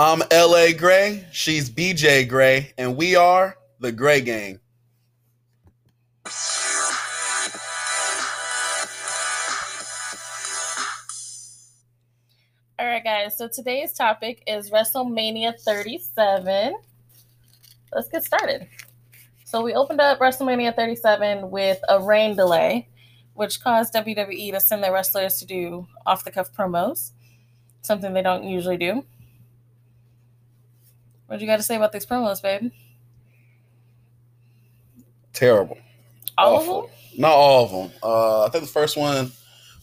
I'm LA Gray, she's BJ Gray, and we are the Gray Gang. All right, guys. So today's topic is WrestleMania 37. Let's get started. So we opened up WrestleMania 37 with a rain delay, which caused WWE to send their wrestlers to do off the cuff promos, something they don't usually do. What you got to say about these promos, babe? Terrible. All Awful. of them? Not all of them. Uh, I think the first one,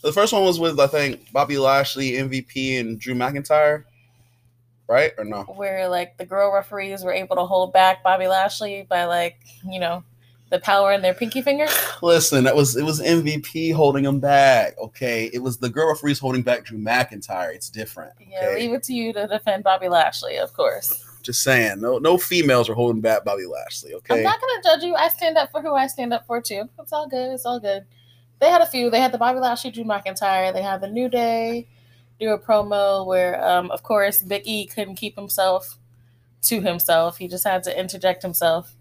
the first one was with I think Bobby Lashley, MVP, and Drew McIntyre, right or no? Where like the girl referees were able to hold back Bobby Lashley by like you know the power in their pinky finger. Listen, that was it was MVP holding him back. Okay, it was the girl referees holding back Drew McIntyre. It's different. Yeah, leave it to you to defend Bobby Lashley, of course. Just saying. No, no females are holding back Bobby Lashley. Okay, I'm not gonna judge you. I stand up for who I stand up for too. It's all good. It's all good. They had a few. They had the Bobby Lashley, Drew McIntyre. They had the New Day do a promo where, um, of course, Big E couldn't keep himself to himself. He just had to interject himself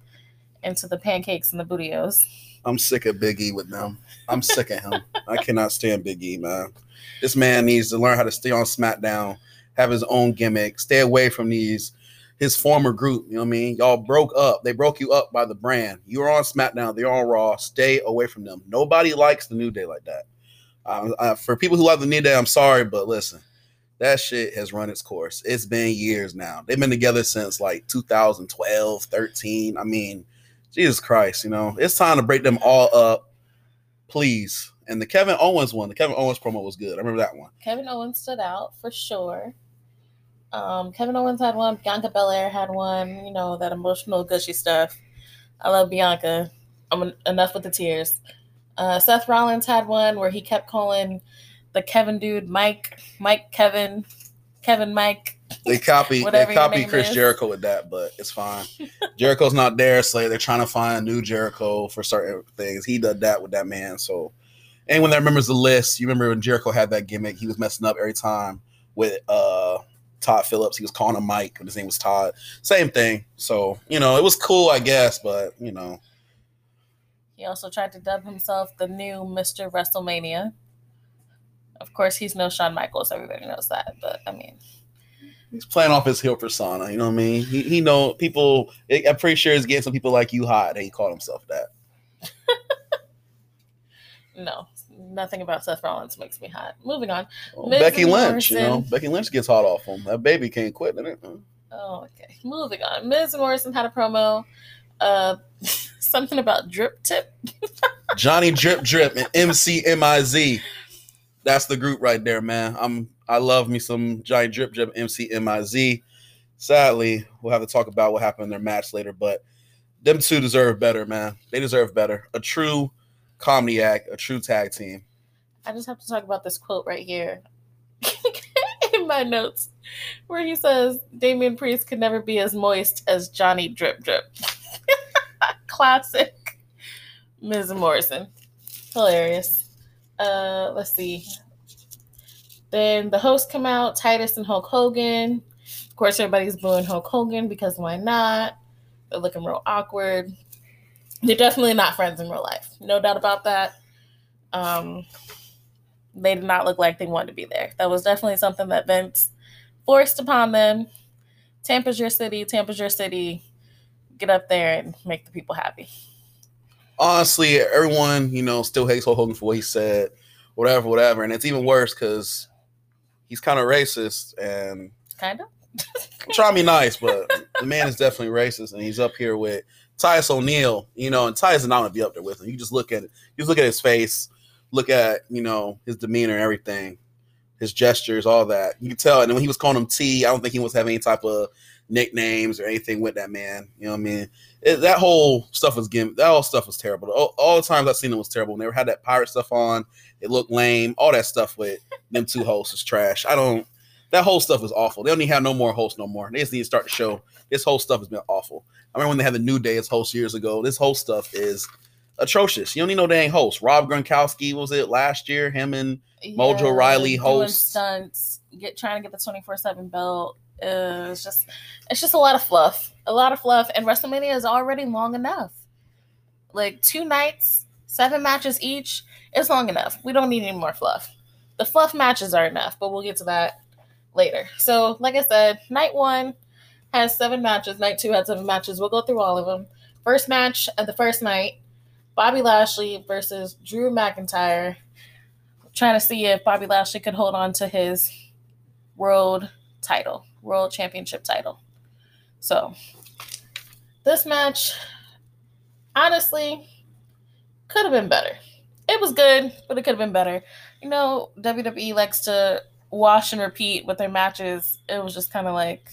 into the pancakes and the bootios. I'm sick of Big E with them. I'm sick of him. I cannot stand Big E, man. This man needs to learn how to stay on SmackDown, have his own gimmick, stay away from these his former group. You know what I mean? Y'all broke up. They broke you up by the brand. You're on SmackDown. They're on Raw. Stay away from them. Nobody likes the New Day like that. Um, for people who love the New Day, I'm sorry, but listen, that shit has run its course. It's been years now. They've been together since like 2012, 13. I mean, Jesus Christ, you know, it's time to break them all up, please. And the Kevin Owens one, the Kevin Owens promo was good. I remember that one. Kevin Owens stood out for sure. Um, Kevin Owens had one. Bianca Belair had one. You know that emotional, gushy stuff. I love Bianca. I'm en- enough with the tears. Uh, Seth Rollins had one where he kept calling the Kevin dude Mike, Mike Kevin, Kevin Mike. They copy they copy Chris is. Jericho with that, but it's fine. Jericho's not there, so they're trying to find a new Jericho for certain things. He did that with that man. So anyone that remembers the list, you remember when Jericho had that gimmick, he was messing up every time with uh Todd Phillips. He was calling him Mike, but his name was Todd. Same thing. So, you know, it was cool, I guess, but you know, He also tried to dub himself the new Mr. WrestleMania. Of course, he's no Shawn Michaels. Everybody knows that. But I mean, he's playing off his heel persona. You know what I mean? He he know people. I'm pretty sure he's getting some people like you hot, and he called himself that. no, nothing about Seth Rollins makes me hot. Moving on. Well, Becky Lynch, you know, Becky Lynch gets hot off him. That baby can't quit. Didn't it? Oh, okay. Moving on. And Morrison had a promo. Uh, something about drip tip. Johnny Drip Drip and MCMIZ. That's the group right there, man. I'm I love me some Johnny Drip Drip MCMIZ. Sadly, we'll have to talk about what happened in their match later, but them two deserve better, man. They deserve better. A true comedy act, a true tag team. I just have to talk about this quote right here in my notes where he says Damian Priest could never be as moist as Johnny Drip Drip. Classic Ms. Morrison. Hilarious. Uh, let's see. Then the hosts come out, Titus and Hulk Hogan. Of course, everybody's booing Hulk Hogan because why not? They're looking real awkward. They're definitely not friends in real life. No doubt about that. Um, they did not look like they wanted to be there. That was definitely something that Vince forced upon them. Tampa's your city. Tampa's your city. Get up there and make the people happy. honestly, everyone, you know, still hates Hulk Hogan for what he said, whatever, whatever. And it's even worse because he's kind of racist. And Kind of. To be nice, but the man is definitely racist. And he's up here with Titus O'Neil, you know, and Titus is not to be up there with him. You just look at it, you just look at his face, look at, you know, his demeanor and everything, his gestures, all that. You can tell. And when he was calling him T, I don't think he was having any type of nicknames or anything with that man. You know what I mean? It, that whole stuff was getting, that whole stuff was terrible. All, all the times I've seen it was terrible. They had that pirate stuff on, it looked lame. All that stuff with them two hosts is trash. I don't, that whole stuff is awful. They don't even have no more hosts no more. They just need to start the show. This whole stuff has been awful. I remember when they had the New Day as host years ago. This whole stuff is atrocious. You don't need no dang host. Rob Gronkowski was it last year? Him and Mojo Rawley host stunts, get trying to get the twenty four seven belt uh, is just it's just a lot of fluff, a lot of fluff, and WrestleMania is already long enough. Like two nights, seven matches each, it's long enough. We don't need any more fluff. The fluff matches are enough, but we'll get to that later. So, like I said, night one has seven matches. Night two had seven matches. We'll go through all of them. First match of the first night Bobby Lashley versus Drew McIntyre. Trying to see if Bobby Lashley could hold on to his world title, world championship title. So, this match, honestly, could have been better. It was good, but it could have been better. You know, WWE likes to wash and repeat with their matches. It was just kind of like,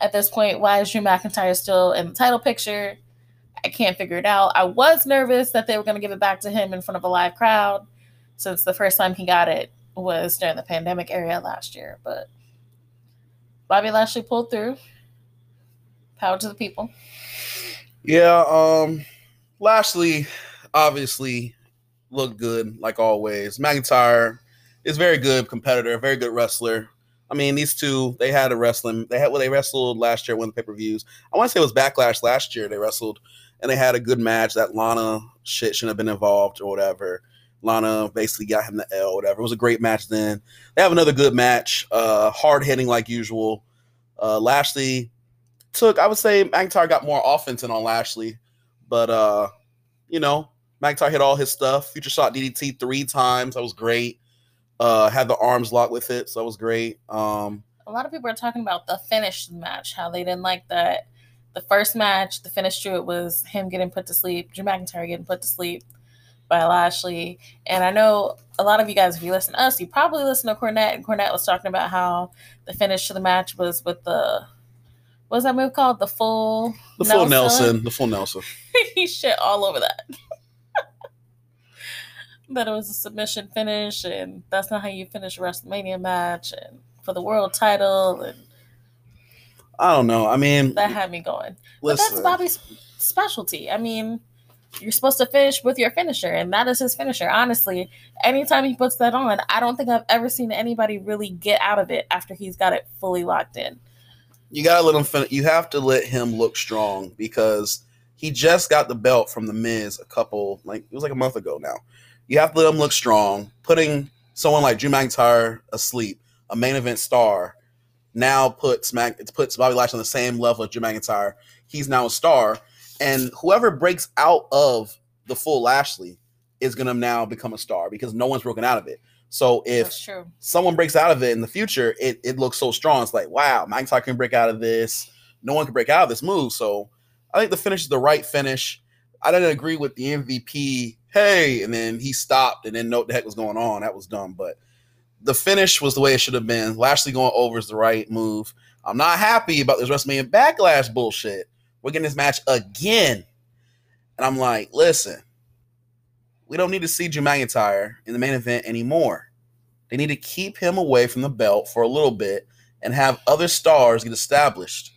at this point, why is Drew McIntyre still in the title picture? I can't figure it out. I was nervous that they were going to give it back to him in front of a live crowd since the first time he got it was during the pandemic era last year. But Bobby Lashley pulled through. Power to the people. Yeah, um Lashley obviously looked good like always. McIntyre is very good competitor, very good wrestler. I mean, these two, they had a wrestling. They had well, they wrestled last year when the pay per views. I want to say it was Backlash last year. They wrestled and they had a good match. That Lana shit shouldn't have been involved or whatever. Lana basically got him the L, whatever. It was a great match. Then they have another good match, uh, hard hitting like usual. Uh, Lashley took, I would say, McIntyre got more offense in on Lashley, but uh, you know, McIntyre hit all his stuff. Futureshock DDT three times. That was great. Uh, had the arms locked with it, so that was great. Um, a lot of people are talking about the finish match, how they didn't like that the first match, the finish to it was him getting put to sleep, Drew McIntyre getting put to sleep by Lashley. And I know a lot of you guys, if you listen to us, you probably listen to Cornette, and Cornette was talking about how the finish to the match was with the what's that move called? The full The Nelson. full Nelson. The full Nelson. he shit all over that. That it was a submission finish, and that's not how you finish a WrestleMania match, and for the world title, and I don't know. I mean, that had me going. Listen. But that's Bobby's specialty. I mean, you're supposed to finish with your finisher, and that is his finisher. Honestly, anytime he puts that on, I don't think I've ever seen anybody really get out of it after he's got it fully locked in. You gotta let him finish. You have to let him look strong because he just got the belt from the Miz a couple, like it was like a month ago now. You have to let him look strong. Putting someone like Drew McIntyre asleep, a main event star, now puts Mac it puts Bobby Lashley on the same level as Drew McIntyre. He's now a star, and whoever breaks out of the full Lashley is gonna now become a star because no one's broken out of it. So if someone breaks out of it in the future, it, it looks so strong. It's like, wow, McIntyre can break out of this. No one can break out of this move. So I think the finish is the right finish. I didn't agree with the MVP, hey, and then he stopped and then know what the heck was going on. That was dumb. But the finish was the way it should have been. Lashley going over is the right move. I'm not happy about this WrestleMania backlash bullshit. We're getting this match again. And I'm like, listen, we don't need to see Drew McIntyre in the main event anymore. They need to keep him away from the belt for a little bit and have other stars get established.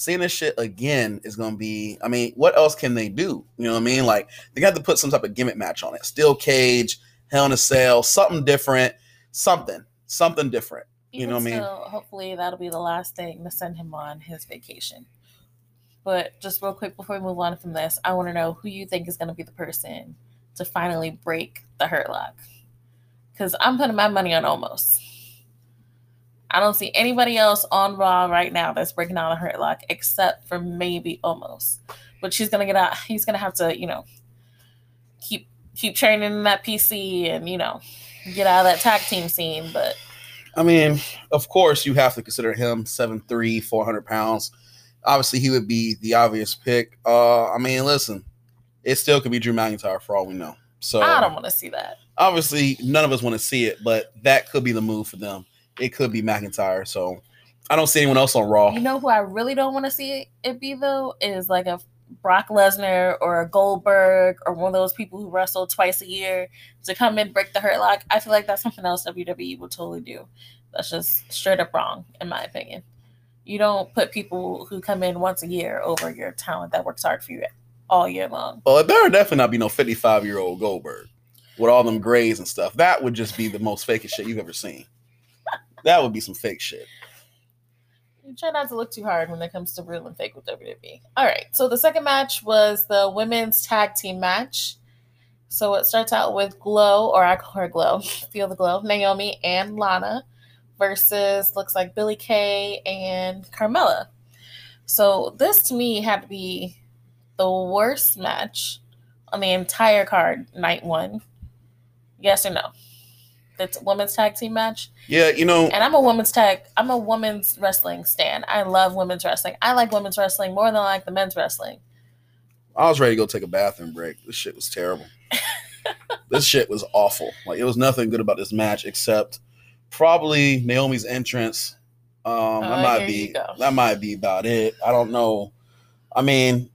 Seeing this shit again is going to be, I mean, what else can they do? You know what I mean? Like, they got to put some type of gimmick match on it. Steel cage, Hell in a Cell, something different something, something different. You know what I mean? So hopefully that'll be the last thing to send him on his vacation. But just real quick before we move on from this, I want to know who you think is going to be the person to finally break the hurt lock. Because I'm putting my money on Omos. I don't see anybody else on Raw right now that's breaking out the hurt lock except for maybe Omos. But she's gonna get out. He's gonna have to, you know, keep keep training in that PC and you know get out of that tag team scene. But I mean, of course, you have to consider him 7'3, 400 pounds. Obviously, he would be the obvious pick. Uh, I mean, listen, it still could be Drew McIntyre for all we know. So I don't want to see that. Obviously, none of us want to see it, but that could be the move for them. It could be McIntyre. So I don't see anyone else on Raw. You know who I really don't want to see it be though is like a Brock Lesnar or a Goldberg or one of those people who wrestle twice a year to come in break the hurt lock, I feel like that's something else WWE would totally do. That's just straight up wrong, in my opinion. You don't put people who come in once a year over your talent that works hard for you all year long. Well, there would definitely not be no 55 year old Goldberg with all them grays and stuff. That would just be the most fakest shit you've ever seen. That would be some fake shit. You try not to look too hard when it comes to real and fake with WWE. All right, so the second match was the women's tag team match. So it starts out with Glow, or I call her Glow, Feel the Glow, Naomi and Lana versus looks like Billie Kay and Carmella. So this to me had to be the worst match on the entire card, night one. Yes or no? It's women's tag team match. Yeah, you know, And I'm a women's tag. I'm a women's wrestling stan. I love women's wrestling. I like women's wrestling more than I like the men's wrestling. I was ready to go take a bathroom break. This shit was terrible. this shit was awful. Like it was nothing good about this match except probably Naomi's entrance. Um, that Oh, might be that might be about it. I don't know. I mean,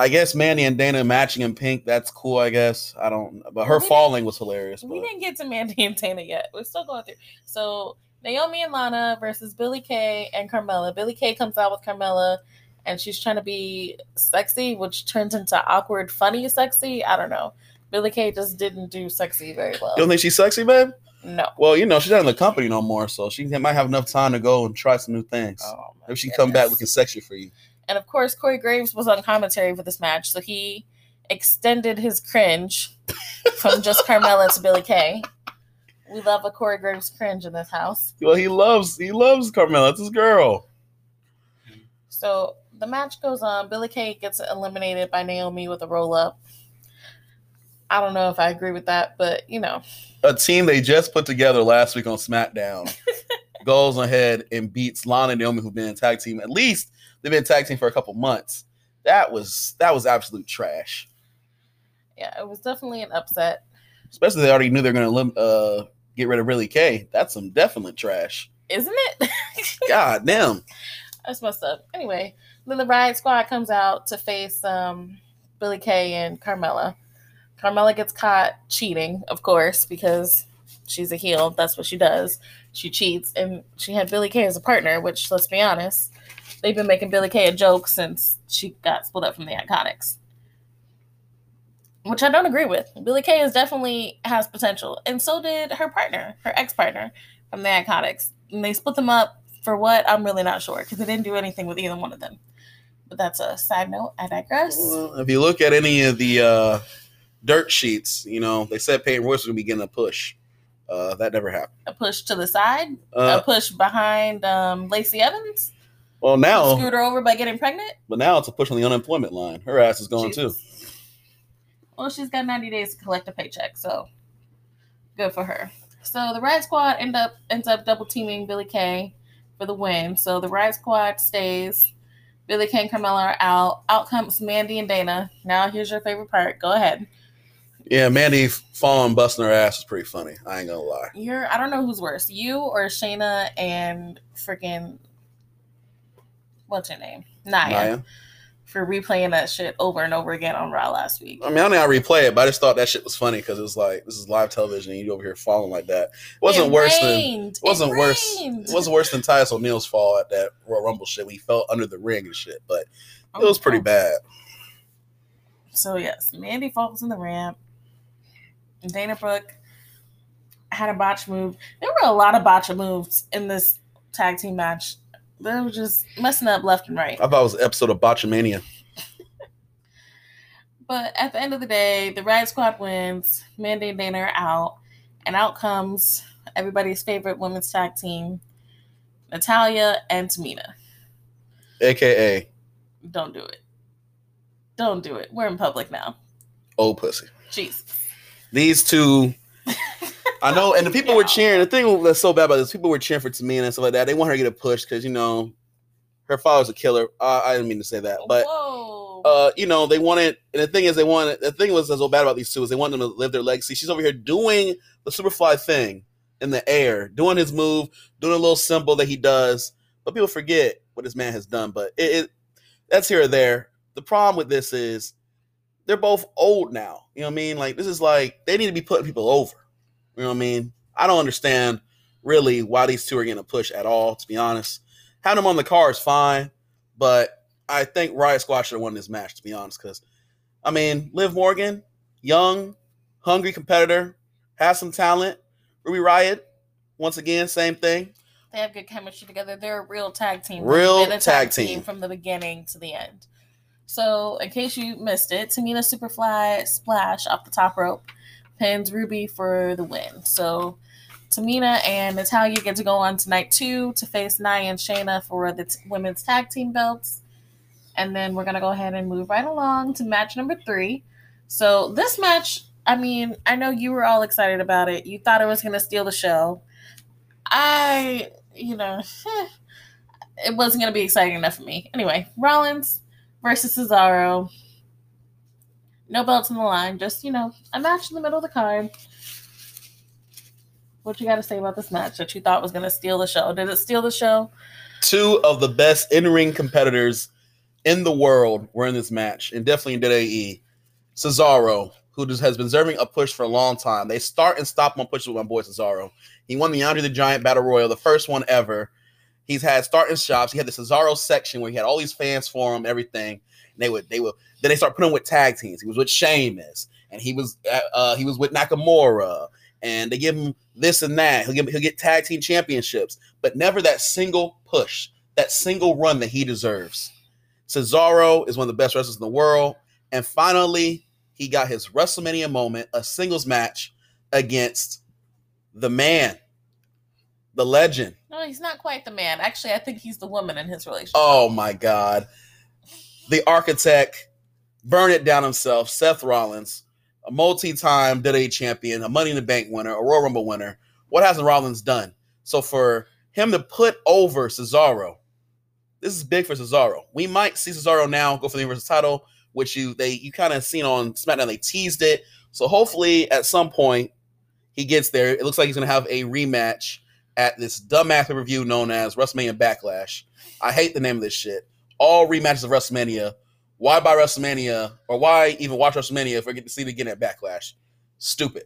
I guess Mandy and Dana matching in pink. That's cool. I guess I don't. But her We falling was hilarious. We But didn't get to Mandy and Dana yet. We're still going through. So Naomi and Lana versus Billie Kay and Carmella. Billie Kay comes out with Carmella and she's trying to be sexy, which turns into awkward, funny sexy. I don't know. Billie Kay just didn't do sexy very well. you don't think she's sexy, babe? no. Well, you know she's not in the company no more, so she might have enough time to go and try some new things. Oh, my If she come back looking sexy for you. And of course, Corey Graves was on commentary for this match, so he extended his cringe from just Carmella to Billie Kay. We love a Corey Graves cringe in this house. Well, he loves he loves Carmella. That's his girl. So the match goes on. Billie Kay gets eliminated by Naomi with a roll up. I don't know if I agree with that, but you know, a team they just put together last week on SmackDown goes ahead and beats Lana and Naomi, who've been in tag team. At least they've been tag team for a couple months. That was that was absolute trash. yeah, it was definitely an upset. Especially they already knew they're going to uh, get rid of Billie Kay. That's some definite trash. Isn't it? God damn. That's messed up. Anyway, then the Riot Squad comes out to face um, Billie Kay and Carmella. Carmella gets caught cheating, of course, because she's a heel. That's what she does. She cheats, and she had Billie Kay as a partner. Which, let's be honest, they've been making Billie Kay a joke since she got split up from the Iconics. Which I don't agree with. Billie Kay is definitely has potential, and so did her partner, her ex partner from the Iconics. And they split them up for what? I'm really not sure because they didn't do anything with either one of them. But that's a side note. I digress. Well, if you look at any of the uh, dirt sheets, you know, they said Peyton Royce was going to be getting a push. Uh, that never happened. A push to the side, Uh, a push behind um, Lacey Evans. Well, now, screwed her over by getting pregnant. but now it's a push on the unemployment line. Her ass is going too. Well, she's got 90 days to collect a paycheck, so good for her. So the Riot Squad end up ends up double teaming Billie Kay for the win. So the Riot Squad stays. Billie Kay and Carmella are out. Out comes Mandy and Dana. Now here's your favorite part. Go ahead. Yeah, Mandy falling, busting her ass is pretty funny. I ain't gonna lie. You're I don't know who's worse, you or Shayna and freaking what's her name? Nia, Nia. for replaying that shit over and over again on Raw last week. I mean, I don't know how replay it, but I just thought that shit was funny because it was like this is live television and you over here falling like that. It wasn't It worse than rained. it wasn't worse. rained. It wasn't worse than Titus O'Neil's fall at that Royal Rumble shit. he fell under the ring and shit, but it was pretty Oh. bad. So yes, Mandy falls in the ramp. Dana Brooke had a botch move. There were a lot of botch moves in this tag team match. They were just messing up left and right. I thought it was an episode of Botchamania. But at the end of the day, the Riot Squad wins. Mandy and Dana are out, and out comes everybody's favorite women's tag team, Natalya and Tamina. AKA Don't do it. Don't do it. We're in public now. old pussy. Jesus. These two I know, and the people were cheering. The thing that's so bad about this, people were cheering for Tamina and stuff like that. They want her to get a push because you know her father's a killer. Uh, I didn't mean to say that, but uh, you know, they wanted, and the thing is, they wanted. The thing was that's so bad about these two is they want them to live their legacy. She's over here doing the Superfly thing in the air, doing his move, doing a little symbol that he does, but people forget what this man has done. But it, it that's here or there. The problem with this is they're both old now. You know what I mean? Like this is like they need to be putting people over. You know what I mean? I don't understand really why these two are getting a push at all. To be honest, having them on the car is fine, but I think Riot Squad should have won this match. To be honest, because I mean, Liv Morgan, young, hungry competitor, has some talent. Ruby Riot, once again, same thing. They have good chemistry together. They're a real tag team. Real a tag team. from the beginning to the end. So, in case you missed it, Tamina Superfly splash off the top rope pins Ruby for the win. So, Tamina and Natalya get to go on tonight too to face Nia and Shayna for the t- women's tag team belts. And then we're gonna go ahead and move right along to match number three. So this match, I mean, I know you were all excited about it. You thought it was gonna steal the show. I, you know, it wasn't gonna be exciting enough for me. Anyway, Rollins versus Cesaro. No belts in the line, just you know, a match in the middle of the card. What you got to say about this match that you thought was going to steal the show? Did it steal the show? Two of the best in-ring competitors in the world were in this match, and definitely in WWE. Cesaro, who just has been serving a push for a long time. They start and stop on pushes with my boy Cesaro. He won the Andre the Giant Battle Royal, the first one ever. He's had start and stops. He had the Cesaro section where he had all these fans for him, everything. And they would, they would. Then they start putting him with tag teams. He was with Sheamus, and he was, uh, uh, he was with Nakamura, and they give him this and that. He'll, give, he'll get tag team championships, but never that single push, that single run that he deserves. Cesaro is one of the best wrestlers in the world. And finally, he got his WrestleMania moment, a singles match against the man, the legend. No, he's not quite the man. Actually, I think he's the woman in his relationship. Oh my God. The architect, burn it down himself, Seth Rollins, a multi-time WWE champion, a Money in the Bank winner, a Royal Rumble winner. What hasn't Rollins done? So for him to put over Cesaro, this is big for Cesaro. We might see Cesaro now go for the Universal title, which you they you kind of seen on SmackDown. They teased it, so hopefully at some point he gets there. It looks like he's gonna have a rematch at this dumbass review known as WrestleMania Backlash. I hate the name of this shit. All rematches of WrestleMania. Why buy WrestleMania or why even watch WrestleMania if I get to see it again at Backlash? Stupid.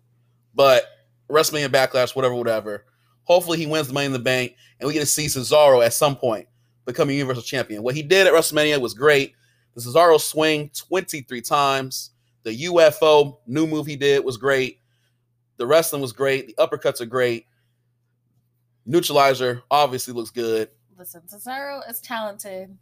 But WrestleMania Backlash, whatever, whatever. Hopefully he wins the Money in the Bank and we get to see Cesaro at some point become a Universal Champion. What he did at WrestleMania was great. The Cesaro swing 23 times. The UFO new move he did was great. The wrestling was great. The uppercuts are great. Neutralizer obviously looks good. Listen, Cesaro is talented.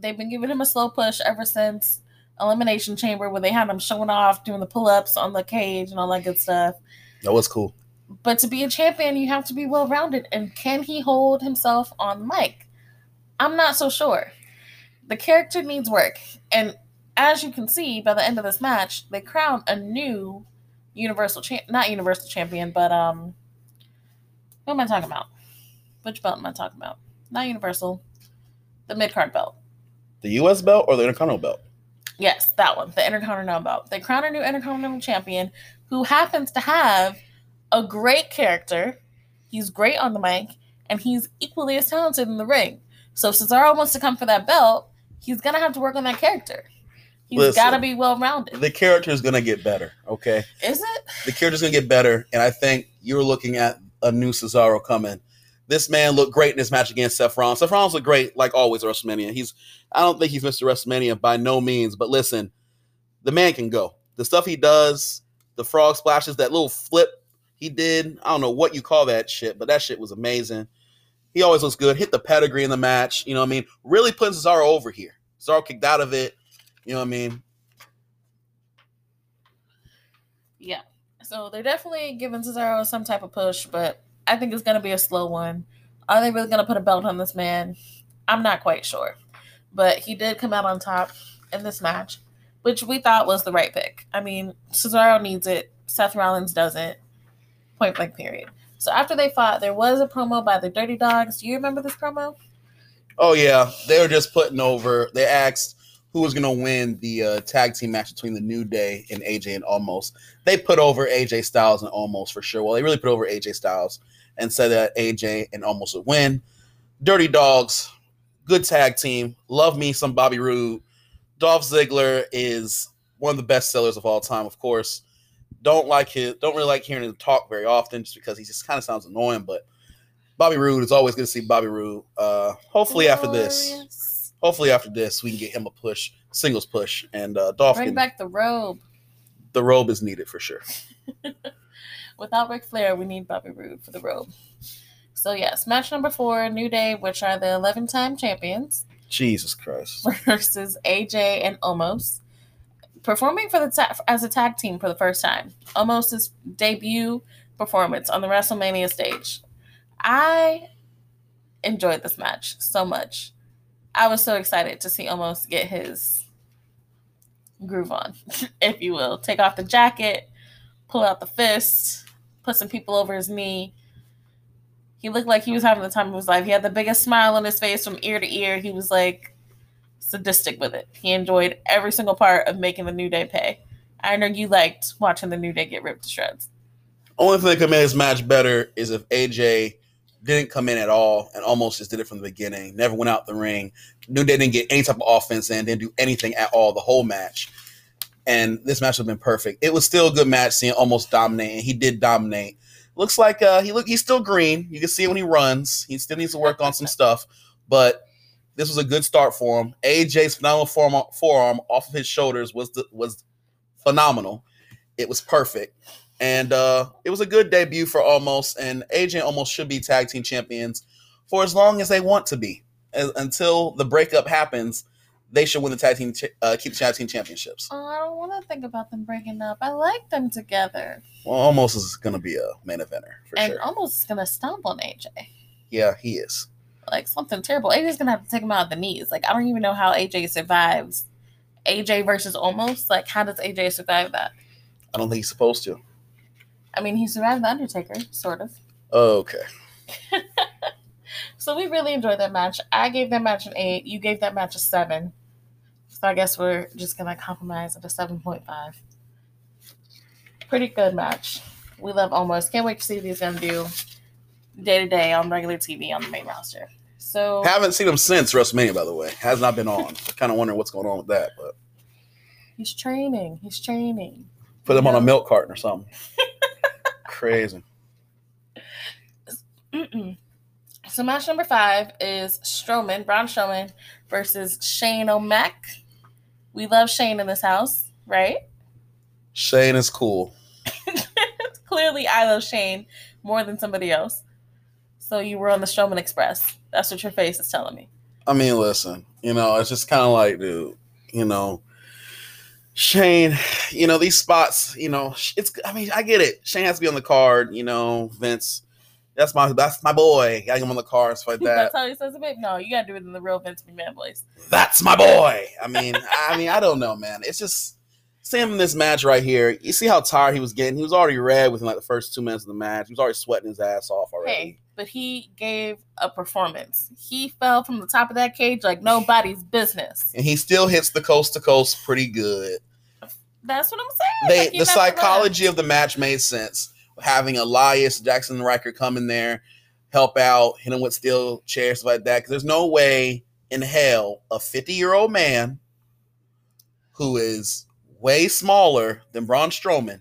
They've been giving him a slow push ever since Elimination Chamber, where they had him showing off doing the pull ups on the cage and all that good stuff. That was cool. But to be a champion, you have to be well rounded. And can he hold himself on the mic? I'm not so sure. The character needs work. And as you can see, by the end of this match, they crown a new Universal champ not Universal champion, but um what am I talking about? Which belt am I talking about? Not Universal. The mid card belt. The US belt or the Intercontinental belt? Yes, that one, the Intercontinental belt. They crown a new Intercontinental champion who happens to have a great character. He's great on the mic, and he's equally as talented in the ring. So if Cesaro wants to come for that belt, he's gonna have to work on that character. He's Listen, got to be well rounded. The character is gonna get better. Okay, Is it? the character's gonna get better, and I think you're looking at a new Cesaro coming. This man looked great in this match against Seth Rollins. Seth Rollins looked great, like always at WrestleMania. He's I don't think he's Mr. WrestleMania by no means, but listen, the man can go. The stuff he does, the frog splashes, that little flip he did. I don't know what you call that shit, but that shit was amazing. He always looks good. Hit the pedigree in the match. You know what I mean? Really putting Cesaro over here. Cesaro kicked out of it. You know what I mean? Yeah. So they're definitely giving Cesaro some type of push, but I think it's gonna be a slow one. Are they really gonna put a belt on this man? I'm not quite sure. But he did come out on top in this match, which we thought was the right pick. I mean, Cesaro needs it. Seth Rollins doesn't. Point blank period. So after they fought, there was a promo by the Dirty Dogs. Do you remember this promo? Oh yeah, they were just putting over. They asked who was going to win the uh, tag team match between the New Day and AJ and Omos. They put over AJ Styles and Omos for sure. Well, they really put over AJ Styles and said that AJ and Omos would win. Dirty Dogs, good tag team. Love me some Bobby Roode. Dolph Ziggler is one of the best sellers of all time, of course. Don't like his, don't really like hearing him talk very often, just because he just kind of sounds annoying. But Bobby Roode is always good to see Bobby Roode. Uh, hopefully after this, hopefully after this, we can get him a push, singles push, and uh, Dolph Bring can, back the robe. the robe is needed for sure. Without Ric Flair, we need Bobby Roode for the robe. So yes, match number four, New Day, which are the eleven-time champions, Jesus Christ. versus AJ and Omos, performing for the ta- as a tag team for the first time. Omos's debut performance on the WrestleMania stage. I enjoyed this match so much. I was so excited to see Omos get his groove on, if you will. Take off the jacket, pull out the fist, put some people over his knee. He looked like he was having the time of his life. He had the biggest smile on his face from ear to ear. He was like sadistic with it. He enjoyed every single part of making the New Day pay. I know you liked watching the New Day get ripped to shreds. Only thing that could make this match better is if AJ didn't come in at all and Omos just did it from the beginning. Never went out the ring. Knew they didn't get any type of offense in, didn't do anything at all the whole match. And this match would have been perfect. It was still a good match, seeing Omos dominate, and he did dominate. Looks like uh, he look he's still green. You can see when he runs. He still needs to work on some stuff, but this was a good start for him. AJ's phenomenal forearm, forearm off of his shoulders was the, was phenomenal. It was perfect. And uh, it was a good debut for Omos, and AJ Omos should be tag team champions for as long as they want to be. As, until the breakup happens, they should win the tag team, ch- uh, keep the tag team championships. Oh, I don't want to think about them breaking up. I like them together. Well, Omos is going to be a main eventer for sure. and sure. Omos is gonna stomp on AJ. yeah, he is. Like something terrible. AJ's gonna have to take him out of the knees. Like I don't even know how AJ survives. AJ versus Omos. Like how does AJ survive that? I don't think he's supposed to. I mean, he survived the Undertaker, sort of. Okay. So we really enjoyed that match. I gave that match an eight. You gave that match a seven. So I guess we're just gonna compromise at a seven point five. Pretty good match. We love Omos. Can't wait to see what he's gonna do day to day on regular TV on the main roster. So Haven't seen him since WrestleMania, by the way. Has not been on. kind of wondering what's going on with that, but he's training. He's training. put him on a milk carton or something. Crazy. Mm-mm. So match number five is Strowman, Braun Strowman versus Shane O'Mac. We love Shane in this house, right? Shane is cool. Clearly, I love Shane more than somebody else. So you were on the Strowman Express. That's what your face is telling me. I mean, listen, you know, it's just kind of like, dude, you know, Shane, you know, these spots, you know, it's, I mean, I get it. Shane has to be on the card, you know, Vince, that's my, that's my boy. Got him on the card, stuff like that. That's how he says it. babe? No, you gotta do it in the real Vince McMahon voice. that's my boy. I mean, I mean, I don't know, man. It's just seeing this match right here. You see how tired he was getting. He was already red within like the first two minutes of the match. He was already sweating his ass off already. Hey, but he gave a performance. He fell from the top of that cage like nobody's business. And he still hits the coast to coast pretty good. That's what I'm saying. They Like, the psychology of the match made sense. Having Elias Jaxson Ryker come in there, help out, hit him with steel chairs, stuff like that. Because there's no way in hell a 50 year old man who is way smaller than Braun Strowman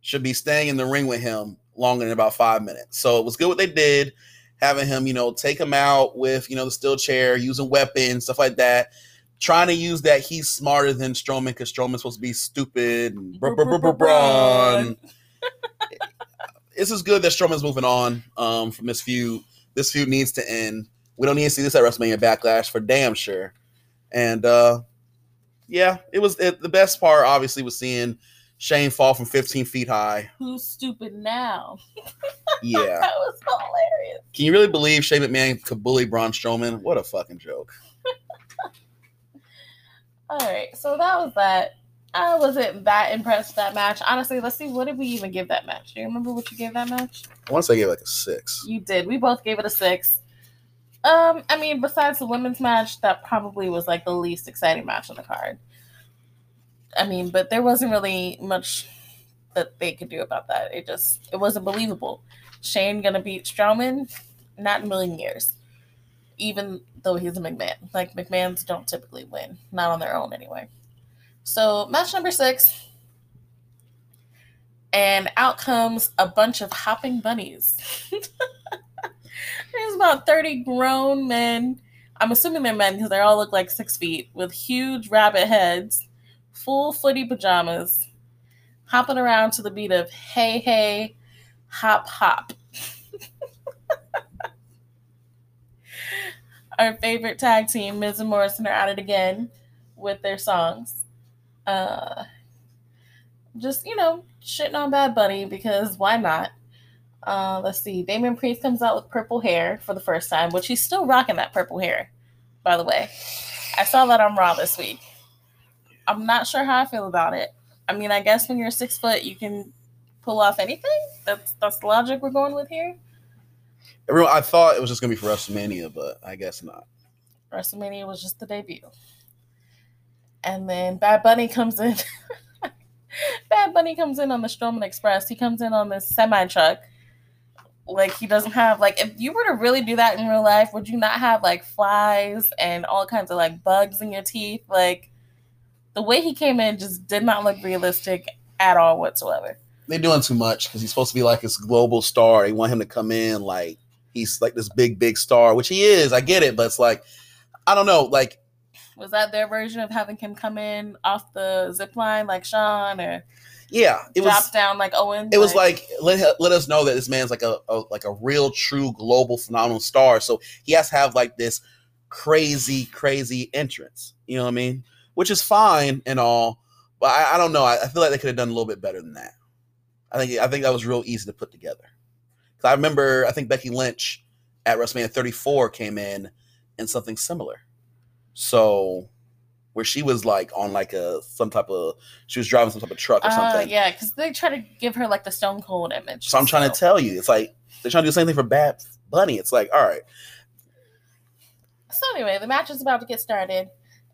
should be staying in the ring with him longer than about five minutes. So it was good what they did, having him, you know, take him out with, you know, the steel chair, using weapons, stuff like that. Trying to use that he's smarter than Strowman because Strowman's supposed to be stupid and br- br- br- br- Braun. This is good that Strowman's moving on um, from this feud. This feud needs to end. We don't need to see this at WrestleMania Backlash for damn sure. And uh, yeah, it was it, the best part. Obviously, was seeing Shane fall from 15 feet high. Who's stupid now? Yeah, That was hilarious. can you really believe Shane McMahon could bully Braun Strowman? What a fucking joke! All right, so that was that. I wasn't that impressed that match. Honestly, let's see. What did we even give that match? Do you remember what you gave that match? I want to say I gave like a six. You did. We both gave it a six. Um, I mean, besides the women's match, that probably was like the least exciting match on the card. I mean, but there wasn't really much that they could do about that. It just it wasn't believable. Shane gonna beat Strowman? Not in a million years. Even though he's a McMahon. Like McMahons don't typically win. Not on their own anyway. So match number six. And out comes a bunch of hopping bunnies. There's about 30 grown men. I'm assuming they're men because they all look like six feet with huge rabbit heads, full footy pajamas, hopping around to the beat of Hey Hey, Hop Hop. Our favorite tag team, Miz and Morrison, are at it again with their songs. Uh, just, you know, shitting on Bad Bunny because why not? Uh, let's see. Damian Priest comes out with purple hair for the first time, which he's still rocking that purple hair, by the way. I saw that on Raw this week. I'm not sure how I feel about it. I mean, I guess when you're six foot, you can pull off anything. That's that's the logic we're going with here. Everyone, I thought it was just gonna be for WrestleMania, but I guess not. WrestleMania was just the debut. And then Bad Bunny comes in. Bad Bunny comes in on the Strowman Express. He comes in on this semi truck. Like he doesn't have like if you were to really do that in real life, would you not have like flies and all kinds of like bugs in your teeth? Like the way he came in just did not look realistic at all whatsoever. They're doing too much because he's supposed to be like this global star. They want him to come in like he's like this big, big star, which he is. I get it, but it's like I don't know, like Was that their version of having him come in off the zip line like Shawn or yeah, it drop was down like Owen? it was like let, let us know that this man's like a, a like a real true global phenomenal star. So he has to have like this crazy crazy entrance you know what i mean? Which is fine and all but i, I don't know. I, I feel like they could have done a little bit better than that. I think i think that was real easy to put together. 'Cause i remember i think becky lynch at wrestlemania 34 came in in something similar so where she was like on like a some type of she was driving some type of truck or uh, something yeah, because they try to give her like the Stone Cold image. so I'm trying to tell you, it's like they're trying to do the same thing for Bad Bunny. It's like, all right, So anyway, the match is about to get started,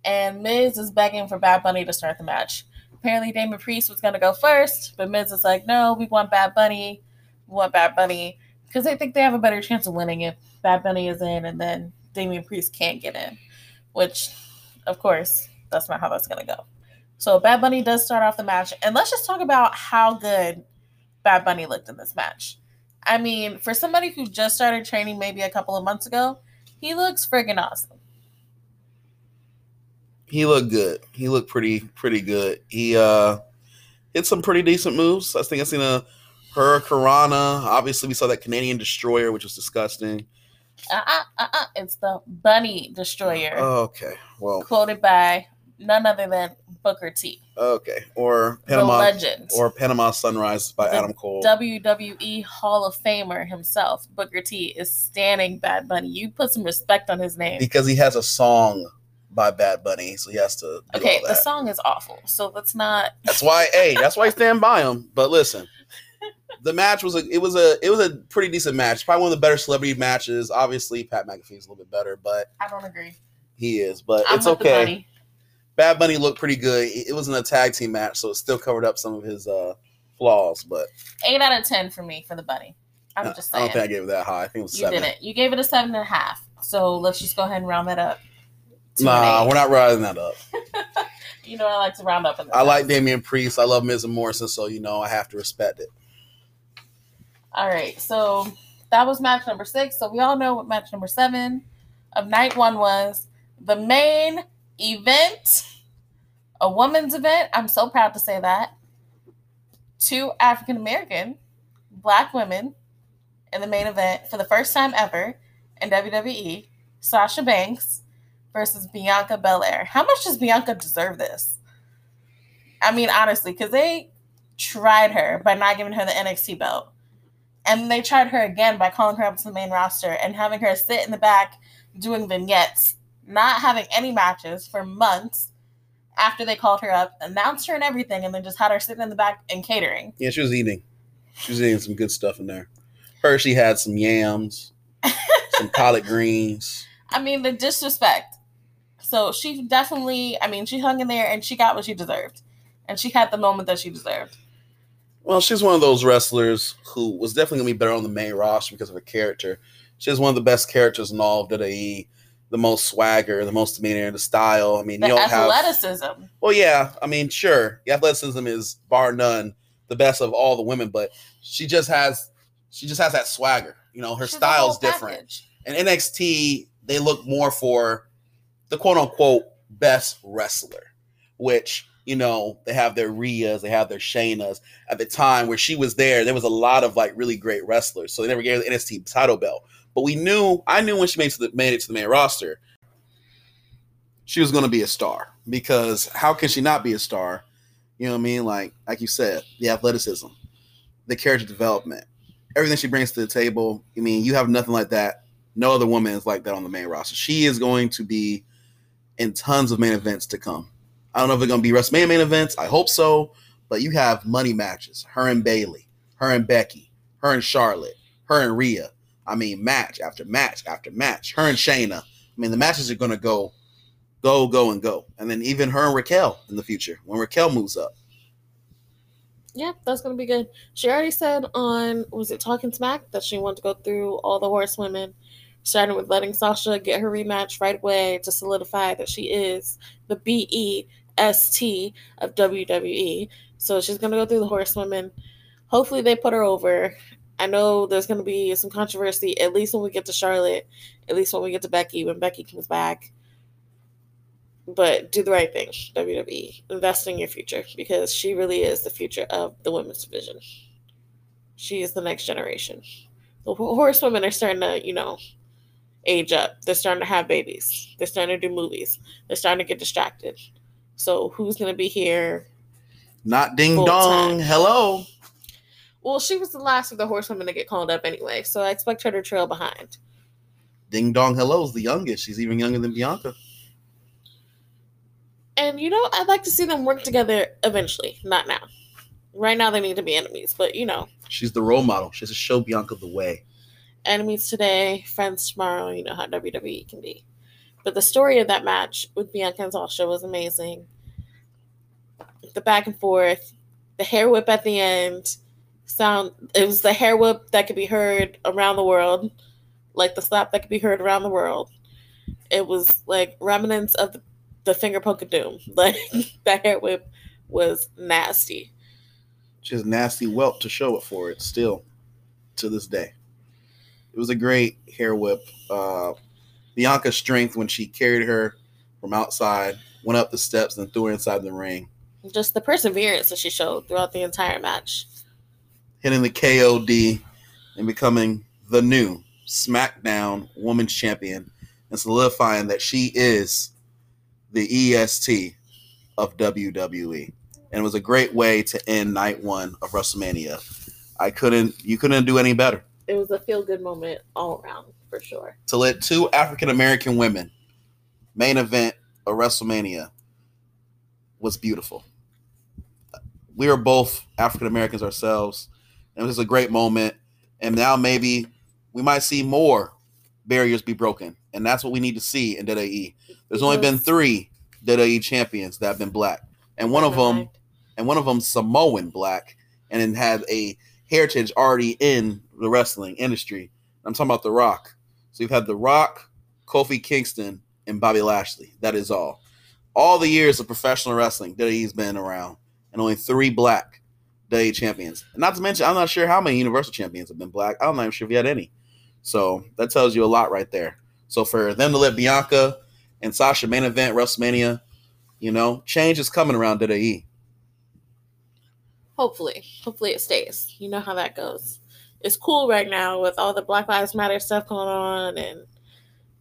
and Miz is begging for Bad Bunny to start the match. Apparently, Damian Priest was going to go first, but Miz is like, "No, we want Bad Bunny. We want Bad Bunny," because they think they have a better chance of winning if Bad Bunny is in, and then Damian Priest can't get in. Which, of course, that's not how that's going to go. So Bad Bunny does start off the match, and let's just talk about how good Bad Bunny looked in this match. I mean, for somebody who just started training maybe a couple of months ago, he looks friggin' awesome. he looked good. He looked pretty pretty good. He uh hit some pretty decent moves. I think I seen a Hurricanrana. Obviously, we saw that Canadian destroyer, which was disgusting. Uh uh uh uh. It's the Bunny Destroyer, Okay, well, quoted by none other than Booker T, okay, or the Panama legend, or Panama Sunrise by The Adam Cole. WWE Hall of Famer himself. Booker T is standing Bad Bunny. You put some respect on his name. because he has a song by Bad Bunny, so he has to Okay, the song is awful, so let's not. That's why, hey, that's why I stand by him. But listen, the match was a it was a it was a pretty decent match. Probably one of the better celebrity matches. Obviously, Pat McAfee's a little bit better, but I don't agree. he is. But I'm it's with okay. Bunny. Bad Bunny looked pretty good. It wasn't a tag team match, so it still covered up some of his uh flaws. But Eight out of ten for me for the Bunny. I'm I just I saying. don't think I gave it that high. I think it was You seven. didn't. You gave it a seven and a half. So let's just go ahead and round that up. Nah, we're not rounding that up. You know I like to round up. I like Damian Priest. I love Miz and Morrison, so you know I have to respect it. All right, so that was match number six. So we all know what match number seven of night one was. The main event, a woman's event. I'm so proud to say that. Two African American black women in the main event for the first time ever in WWE. Sasha Banks versus Bianca Belair. How much does Bianca deserve this? I mean, honestly, because they tried her by not giving her the NXT belt. And they tried her again by calling her up to the main roster and having her sit in the back doing vignettes, not having any matches for months after they called her up, announced her and everything, and then just had her sitting in the back and catering. Yeah, she was eating. She was eating some good stuff in there. Her, she had some yams, some collard greens. I mean, the disrespect. So she definitely, I mean, she hung in there and she got what she deserved. And she had the moment that she deserved. Well, she's one of those wrestlers who was definitely gonna be better on the main roster because of her character. She's one of the best characters in all of WWE. The most swagger, the most demeanor, the style. I mean, The you don't have. athleticism. Well, yeah. I mean, sure. The athleticism is bar none the best of all the women, but she just has she just has that swagger. You know, her She's style's different. And NXT, they look more for the quote unquote best wrestler, which you know, they have their Rias, they have their Shaynas. At the time where she was there, there was a lot of like really great wrestlers. So they never gave her the NXT title belt. But we knew, I knew when she made, the, made it to the main roster, she was going to be a star. Because how can she not be a star? You know what I mean? Like, like you said, the athleticism, the character development, everything she brings to the table. I mean, you have nothing like that. No other woman is like that on the main roster. She is going to be in tons of main events to come. I don't know if they're going to be WrestleMania main events. I hope so. But you have money matches. Her and Bayley, her and Becky, her and Charlotte, her and Rhea. I mean, match after match after match. Her and Shayna. I mean, the matches are going to go, go, go, and go. And then even her and Raquel in the future when Raquel moves up. Yeah, that's gonna be good. She already said on was it Talking Smack that she wanted to go through all the horsewomen, starting with letting Sasha get her rematch right away to solidify that she is the B E S T of WWE. So she's gonna go through the horsewomen. Hopefully they put her over. I know there's gonna be some controversy, at least when we get to Charlotte, at least when we get to Becky, when Becky comes back. But do the right thing, WWE. Invest in your future because she really is the future of the women's division. She is the next generation. The horsewomen are starting to, you know, age up. They're starting to have babies. They're starting to do movies. They're starting to get distracted. So who's going to be here? Not ding dong. Hello. Well, she was the last of the horsewomen to get called up anyway, so I expect her to trail behind. Ding dong. Hello is the youngest. She's even younger than Bianca. And you know, I'd like to see them work together eventually. Not now. Right now, they need to be enemies, but you know. She's the role model. She has to show Bianca the way. Enemies today, friends tomorrow. You know how WWE can be. But the story of that match with Bianca and Sasha was amazing. The back and forth, the hair whip at the end, sound. It was the hair whip that could be heard around the world, like the slap that could be heard around the world. It was like remnants of the the finger poke of doom. Like that hair whip was nasty. Just nasty whelp to show it for it still to this day. It was a great hair whip. Uh, Bianca's strength when she carried her from outside, went up the steps, and threw her inside the ring. Just the perseverance that she showed throughout the entire match. Hitting the KOD and becoming the new SmackDown Women's Champion and solidifying that she is the EST of WWE. And it was a great way to end night one of WrestleMania. I couldn't, you couldn't do any better. It was a feel good moment all around for sure. To let two African American women main event a WrestleMania was beautiful. We are both African Americans ourselves. And it was a great moment. And now maybe we might see more barriers be broken. And that's what we need to see in WWE. There's only been three WWE champions that have been black. And one of them and one of them Samoan black and then had a heritage already in the wrestling industry. I'm talking about The Rock. So you've had The Rock, Kofi Kingston, and Bobby Lashley. That is all. All the years of professional wrestling, that he's been around, and only three black WWE champions. Not to mention, I'm not sure how many Universal champions have been black. I'm not even sure if you had any. So that tells you a lot right there. So for them to let Bianca and Sasha main event WrestleMania, you know, change is coming around WWE. Hopefully, hopefully it stays. You know how that goes. It's cool right now with all the Black Lives Matter stuff going on and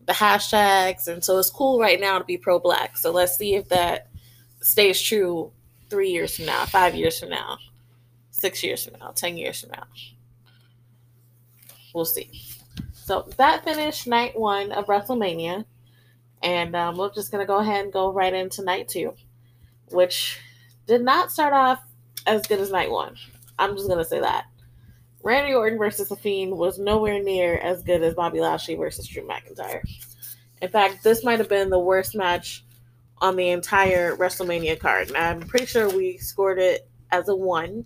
the hashtags, and so it's cool right now to be pro-black. So let's see if that stays true three years from now, five years from now, six years from now, ten years from now. We'll see. So that finished night one of WrestleMania. And um, we're just going to go ahead and go right into night two, which did not start off as good as night one. I'm just going to say that. Randy Orton versus The Fiend was nowhere near as good as Bobby Lashley versus Drew McIntyre. In fact, this might have been the worst match on the entire WrestleMania card. And I'm pretty sure we scored it as a one.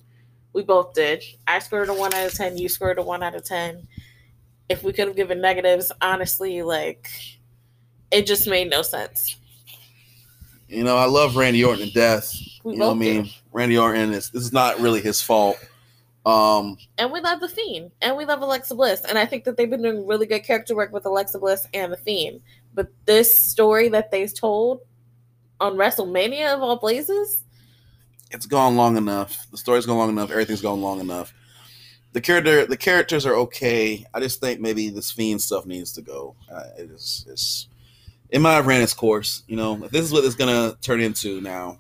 We both did. I scored a one out of 10. You scored a one out of 10. If we could have given negatives, honestly, like it just made no sense. You know, I love Randy Orton to death. We you know what I mean? Do. Randy Orton is this is not really his fault. Um, and we love the Fiend, and we love Alexa Bliss, and I think that they've been doing really good character work with Alexa Bliss and the Fiend. But this story that they've told on WrestleMania of all places, it's gone long enough. The story's gone long enough. Everything's gone long enough. The character, the characters are okay. I just think maybe this fiend stuff needs to go. Uh, it is, it's, it might have ran its course. You know, if this is what it's gonna turn into now.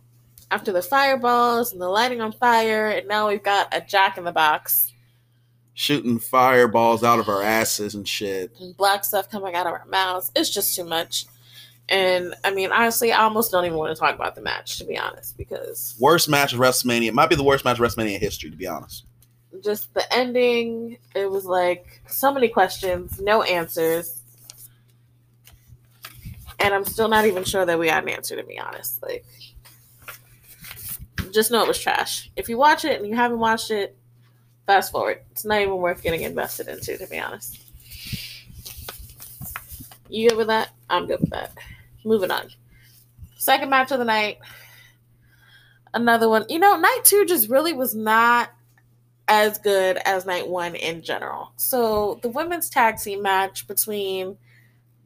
After the fireballs and the lighting on fire, and now we've got a Jack in the Box shooting fireballs out of our asses and shit. and black stuff coming out of our mouths. It's just too much. And I mean, honestly, I almost don't even want to talk about the match, to be honest, because Worst match of WrestleMania. It might be the worst match of WrestleMania history, to be honest. just the ending, it was like so many questions, no answers. And I'm still not even sure that we got an answer, to be honest. Like, just know it was trash. If you watch it and you haven't watched it, fast forward. It's not even worth getting invested into, to be honest. You good with that? I'm good with that. Moving on. Second match of the night. Another one. You know, night two just really was not as good as night one in general. So the women's tag team match between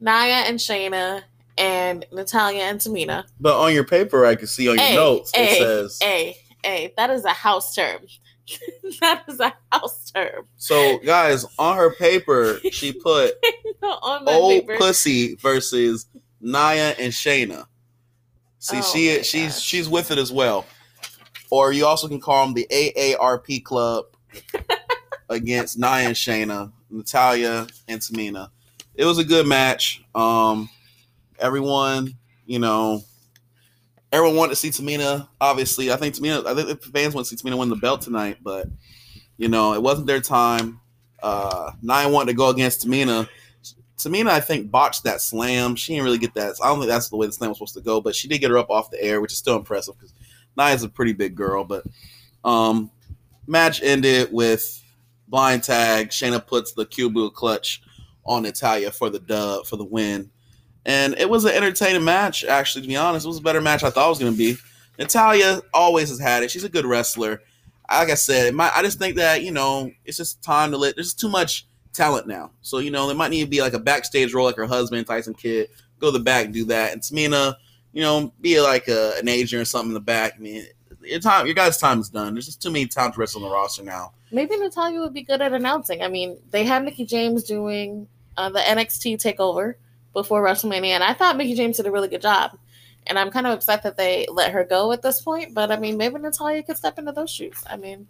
Nia and Shayna and Natalya and Tamina. But on your paper, I can see on your Hey, notes hey, it says. Hey, hey, that is a house term. that is a house term. So, guys, on her paper, she put On old paper. pussy versus Nia and Shayna. See, Oh she she's gosh. she's with it as well. Or you also can call them the AARP club against Nia and Shayna, Natalya and Tamina. It was a good match. Um, everyone, you know, everyone wanted to see Tamina. Obviously, I think Tamina. I think the fans want to see Tamina win the belt tonight, but you know, it wasn't their time. Uh, Nia wanted to go against Tamina. Tamina, I think, botched that slam. She didn't really get that. I don't think that's the way the slam was supposed to go, but she did get her up off the air, which is still impressive because Nia's a pretty big girl. But um, match ended with blind tag. Shayna puts the Cuba clutch on Natalya for the dub for the win, and it was an entertaining match. Actually, to be honest, it was a better match I thought it was going to be. Natalya always has had it. She's a good wrestler. Like I said, I just think that you know it's just time to let. There's too much talent now, so you know there might need to be like a backstage role, like her husband Tyson Kidd, go to the back, do that, and Tamina, you know, be like a, an agent or something in the back. I mean, your time, your guys' time is done. There's just too many talented wrestlers on the roster now. Maybe Natalya would be good at announcing. I mean, they had Mickie James doing uh, the NXT takeover before WrestleMania, and I thought Mickie James did a really good job. And I'm kind of upset that they let her go at this point, but I mean, maybe Natalya could step into those shoes. I mean,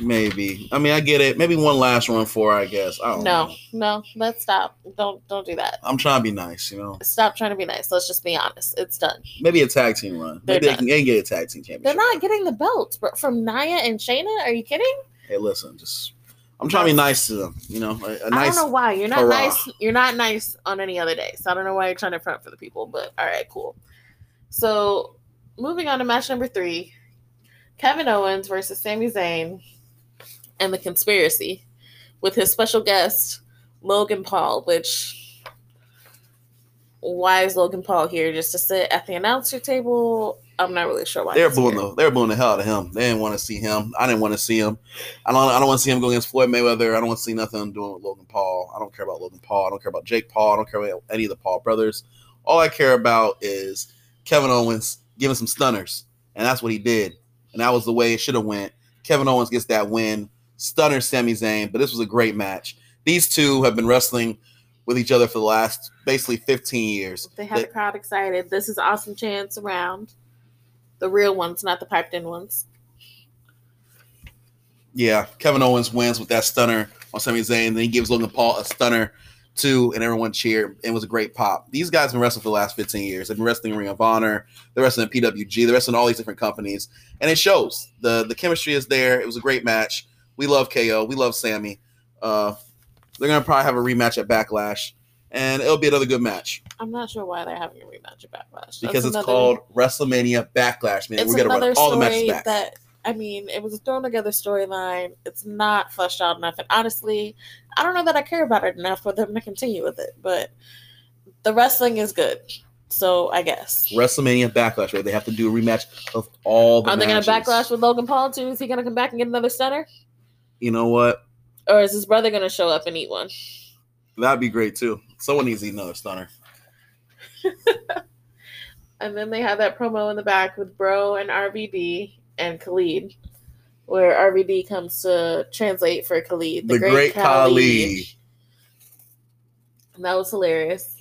Maybe. I mean, I get it. Maybe one last run for her, I guess. I don't no, know. no, let's stop. Don't don't do that. I'm trying to be nice, you know. Stop trying to be nice. Let's just be honest. It's done. Maybe a tag team run. They're Maybe they done. can, they can get a tag team championship. They're not getting the belts from Nia and Shayna. Are you kidding? Hey, listen, just I'm trying to be nice to them. You know, a, a I nice. don't know why you're not hurrah. nice. You're not nice on any other day. So I don't know why you're trying to front for the people. But all right, cool. So moving on to match number three, Kevin Owens versus Sami Zayn, and the Conspiracy, with his special guest Logan Paul. Which why is Logan Paul here? Just to sit at the announcer table? I'm not really sure why. They're he's booing the they're booing the hell out of him. They didn't want to see him. I didn't want to see him. I don't I don't want to see him go against Floyd Mayweather. I don't want to see nothing doing with Logan Paul. I don't care about Logan Paul. I don't care about Jake Paul. I don't care about any of the Paul brothers. All I care about is Kevin Owens giving some stunners, and that's what he did. And that was the way it should have went. Kevin Owens gets that win, stunner Sami Zayn. But this was a great match. These two have been wrestling with each other for the last basically 15 years. They had the crowd excited. This is awesome chance around. The real ones, not the piped in ones. Yeah, Kevin Owens wins with that stunner on Sami Zayn. Then he gives Logan Paul a stunner too, and everyone cheered. It was a great pop. These guys have been wrestling for the last 15 years. They've been wrestling in Ring of Honor. They're wrestling in PWG. They're wrestling in all these different companies, and it shows. the The chemistry is there. It was a great match. We love KO. We love Sami. Uh, they're gonna probably have a rematch at Backlash, and it'll be another good match I'm not sure why they're having a rematch at Backlash. because That's it's another- called WrestleMania Backlash. Man, we're gonna another run all the matches back. that I mean, it was a thrown together storyline. It's not fleshed out enough, and honestly, I don't know that I care about it enough for them to continue with it. But the wrestling is good, so I guess. WrestleMania Backlash, right? They have to do a rematch of all the Are they going to backlash with Logan Paul too? Is he going to come back and get another stunner, You know what? or is his brother going to show up and eat one? That'd be great too. Someone needs to eat another stunner. And then they had that promo in the back with Bro and RVD, and Khali, where RVD comes to translate for Khali, The, great, Khali. And that was hilarious.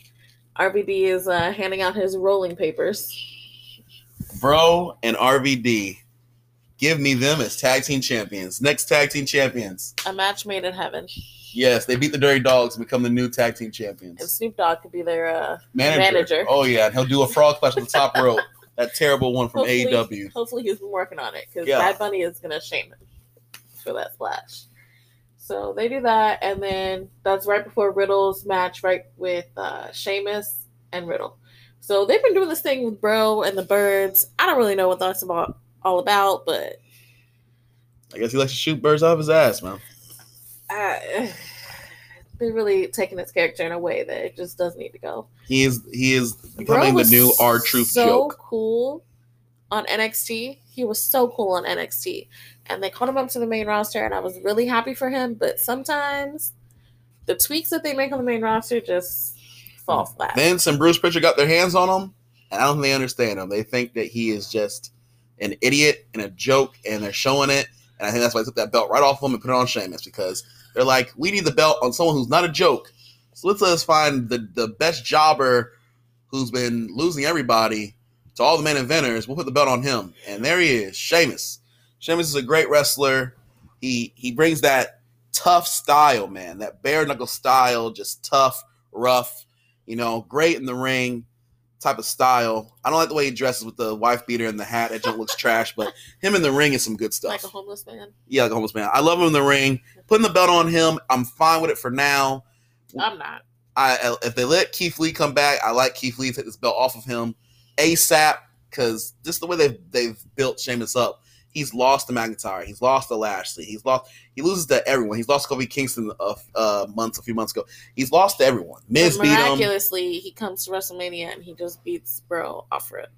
RVD is uh, handing out his rolling papers. Bro and RVD. Give me them as tag team champions. Next tag team champions. A match made in heaven. Yes, they beat the Dirty Dawgs and become the new tag team champions. And. Snoop Dogg could be their uh, Manager. Manager. Oh yeah, and he'll do a frog splash on the top rope. That terrible one from Hopefully- AEW. Hopefully, he's been working on it because Yeah. Bad Bunny is gonna shame him for that splash. So they do that, and then that's right before Riddle's match, right with uh, Sheamus and Riddle. So they've been doing this thing with Bro and the Birds. I don't really know what that's about, all about, but I guess he likes to shoot birds off his ass, man. Uh, they're really taking this character in a way that it just does need to go. He is he is becoming the new R Truth joke. so joke. cool on NXT. He was so cool on NXT, and they called him up to the main roster, and I was really happy for him. But sometimes the tweaks that they make on the main roster just fall flat. Vince and Bruce Pritchard got their hands on him, and I don't think they understand him. They think that he is just an idiot and a joke, and they're showing it. And I think that's why they took that belt right off him and put it on Sheamus because they're like, we need the belt on someone who's not a joke. So let's let us find the, the best jobber who's been losing everybody to all the main inventors. We'll put the belt on him. And there he is, Sheamus. Sheamus is a great wrestler. He he brings that tough style, man. That bare knuckle style, just tough, rough, you know, great in the ring type of style. I don't like the way he dresses with the wife beater and the hat. That junk looks trash, but him in the ring is some good stuff. like a homeless man. yeah, like a homeless man. I love him in the ring. Putting the belt on him, I'm fine with it for now. I'm not. I if they let Keith Lee come back, I like Keith Lee to take this belt off of him ASAP because just the way they've they've built Sheamus up. He's lost to McIntyre. He's lost to Lashley. He's lost. He loses to everyone. He's lost to Kofi Kingston a uh, months, a few months ago. He's lost to everyone. Miz But beat him. miraculously, he comes to WrestleMania and he just beats Bro off rip.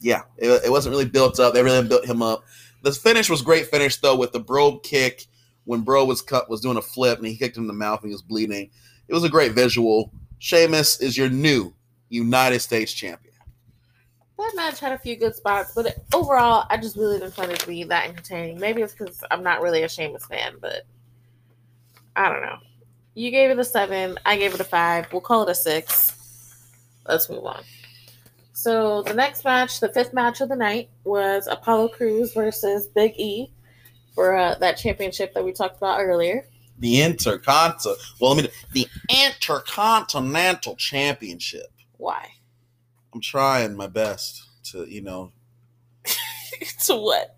yeah, it, it wasn't really built up. They really built him up. The finish was great finish though with the bro kick when bro was cut was doing a flip and he kicked him in the mouth and he was bleeding. It was a great visual. Sheamus is your new United States champion. That match had a few good spots, but overall, I just really didn't find it to be that entertaining. Maybe it's because I'm not really a Sheamus fan, but I don't know. You gave it a seven. I gave it a five. We'll call it a six. Let's move on. So the next match, the fifth match of the night, was Apollo Crews versus Big E for uh, that championship that we talked about earlier. The Intercontinental. Well, let me. The Intercontinental Championship. Why? I'm trying my best to, you know, to what?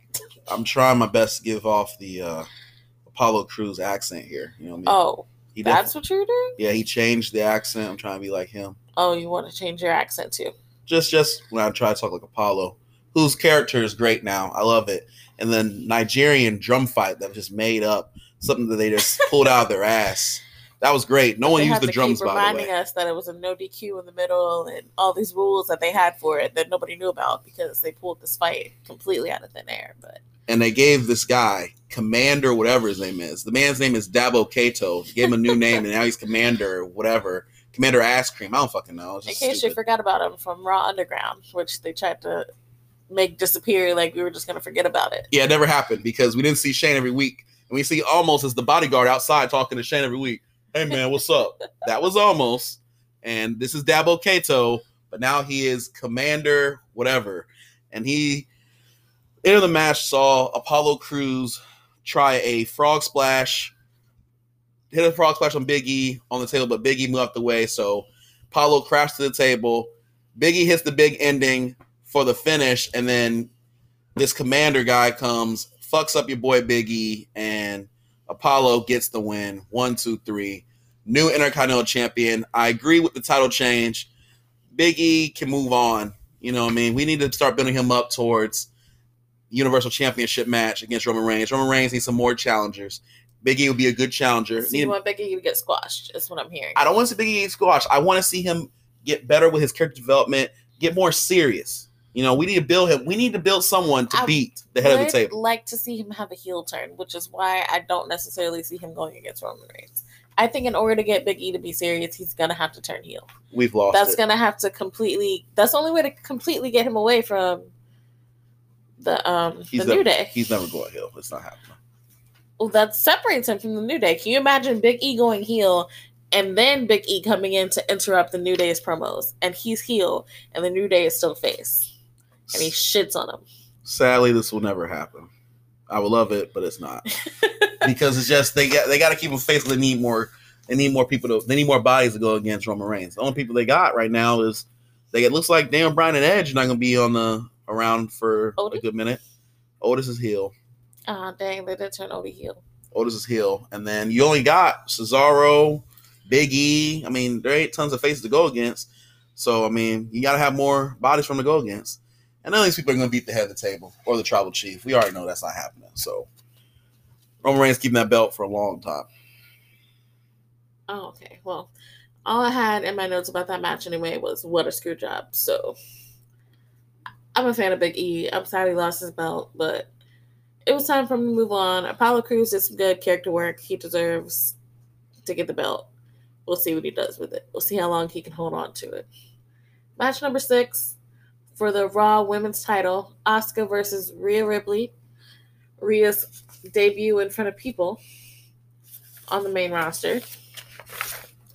I'm trying my best to give off the uh, Apollo Crews accent here. You know, what I mean? Oh, he that's what you're doing? yeah, he changed the accent. I'm trying to be like him. Oh, you want to change your accent too? just just when I try to talk like Apollo, whose character is great now. I love it. And then Nigerian drum fight that was just made up, something that they just pulled out of their ass. That was great. No one used the drums keep by the reminding way. us that it was a no DQ in the middle and all these rules that they had for it that nobody knew about because they pulled this fight completely out of thin air. But And they gave this guy Commander, whatever his name is. The man's name is Dabba-Kato. Gave him a new name, and now he's Commander, whatever. Commander Ass Cream. I don't fucking know. In case you forgot about him from Raw Underground, which they tried to make disappear, like we were just gonna forget about it. Yeah, it never happened because we didn't see Shane every week. And we see almost as the bodyguard outside talking to Shane every week. Hey man, what's up? that was almost. And this is Dabba-Kato, but now he is commander, whatever. And he into the match saw Apollo Crews try a frog splash, hit a frog splash on Big E on the table, but Big E moved out the way. So Apollo crashed to the table. Big E hits the big ending for the finish, and then this commander guy comes, fucks up your boy Big E, and Apollo gets the win. One, two, three. New Intercontinental Champion. I agree with the title change. Big E can move on. You know what I mean? We need to start building him up towards Universal Championship match against Roman Reigns. Roman Reigns needs some more challengers. Big E would be a good challenger. So Need you him- want Becky to get squashed? Is what I'm hearing. I don't want to see Biggie E get squashed. I want to see him get better with his character development, get more serious. You know, we need to build him. We need to build someone to I beat the head of the tape. I would table. like to see him have a heel turn, which is why I don't necessarily see him going against Roman Reigns. I think in order to get Big E to be serious, he's gonna have to turn heel. We've lost That's it. gonna have to completely. That's the only way to completely get him away from the um He's the New never, Day. He's never going heel. It's not happening. Well, that separates him from the New Day. Can you imagine Big E going heel and then Big E coming in to interrupt the New Day's promos, and he's heel, and the New Day is still face, and he shits on him. Sadly, this will never happen. I would love it, but it's not because it's just they got they got to keep him face. They need more. They need more people to. They need more bodies to go against Roman Reigns. The only people they got right now is they. It looks like Daniel Bryan and Edge are not going to be on the around for Otis? a good minute. Otis is heel. Ah, dang, they did turn Otis heel. Otis is heel, and then you only got Cesaro, Big E. I mean, there ain't tons of faces to go against. So I mean, you got to have more bodies from to go against. And none of these people are going to beat the head of the table or the tribal chief. We already know that's not happening. So Roman Reigns keeping that belt for a long time. Oh, okay. Well, all I had in my notes about that match anyway was what a screw job. So I'm a fan of Big E. I'm sad he lost his belt, but it was time for him to move on. Apollo Crews did some good character work. He deserves to get the belt. We'll see what he does with it. We'll see how long he can hold on to it. Match number six for the Raw Women's title Asuka versus Rhea Ripley. Rhea's debut in front of people on the main roster.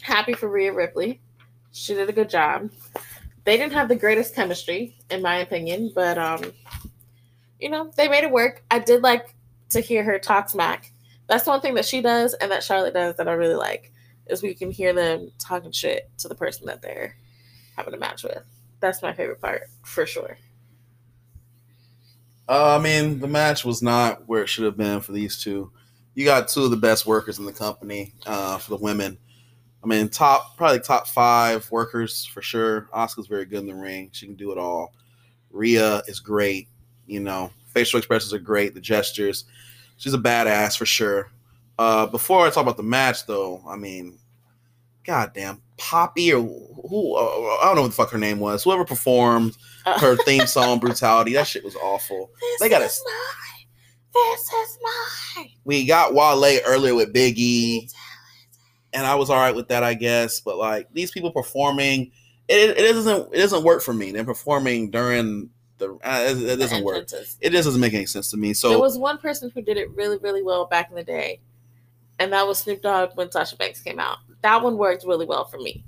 Happy for Rhea Ripley. She did a good job. They didn't have the greatest chemistry, in my opinion, but um, you know, they made it work. I did like to hear her talk smack. That's one thing that she does and that Charlotte does that I really like is we can hear them talking shit to the person that they're having a match with. That's my favorite part for sure. Uh, I mean, the match was not where it should have been for these two. You got two of the best workers in the company uh, for the women. I mean, top probably top five workers for sure. Asuka's very good in the ring; she can do it all. Rhea is great. You know, facial expressions are great. The gestures, she's a badass for sure. Uh, before I talk about the match, though, I mean, goddamn, Poppy or who? Uh, I don't know what the fuck her name was. Whoever performed her theme song, "Brutality," that shit was awful. This They is mine. This is mine. we got Wale earlier with Big E, and I was all right with that, I guess. But like these people performing, it, it doesn't it doesn't work for me. They're performing during the uh, it, it doesn't work. It just doesn't make any sense to me. So there was one person who did it really, really well back in the day, and that was Snoop Dogg when Sasha Banks came out. That one worked really well for me.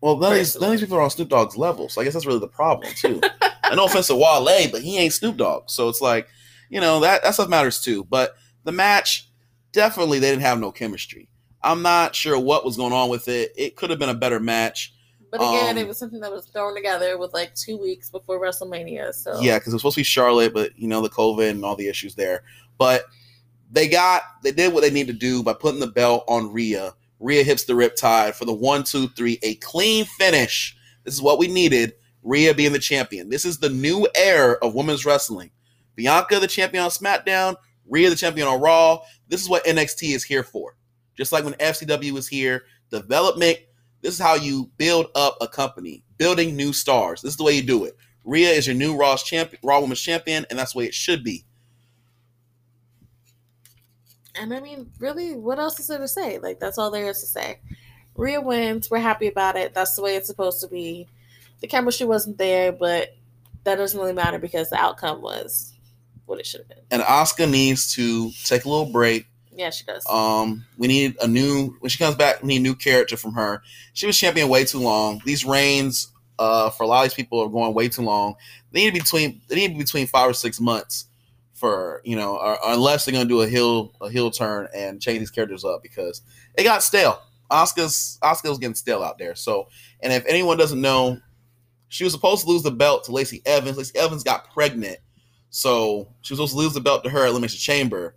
well, none of, these, none of these people are on Snoop Dogg's level. So I guess that's really the problem too. and no offense to Wale, but he ain't Snoop Dogg. So it's like, you know, that that stuff matters too. But the match, definitely they didn't have no chemistry. I'm not sure what was going on with it. It could have been a better match. But again, Um, it was something that was thrown together with like two weeks before WrestleMania. So Yeah, because it was supposed to be Charlotte, but you know the COVID and all the issues there. But they got they did what they needed to do by putting the belt on Rhea. Rhea hits the riptide for the one, two, three, a clean finish. This is what we needed. Rhea being the champion. This is the new era of women's wrestling. Bianca the champion on SmackDown, Rhea the champion on Raw. This is what NXT is here for. Just like when FCW was here, development. This is how you build up a company, building new stars. This is the way you do it. Rhea is your new Raw's champion, Raw Women's Champion, and that's the way it should be. And I mean, really, what else is there to say? Like, that's all there is to say. Rhea wins. We're happy about it. That's the way it's supposed to be. The chemistry wasn't there, but that doesn't really matter because the outcome was what it should have been. And Asuka needs to take a little break. Yeah, she does. Um, we need a new when she comes back. We need a new character from her. She was champion way too long. These reigns, uh, for a lot of these people are going way too long. They need to be between they need to be between five or six months for you know, or, or unless they're gonna do a heel a heel turn and change these characters up because it got stale. Asuka's Asuka's getting stale out there. So, and if anyone doesn't know, she was supposed to lose the belt to Lacey Evans. Lacey Evans got pregnant, so she was supposed to lose the belt to her at Elimination Chamber,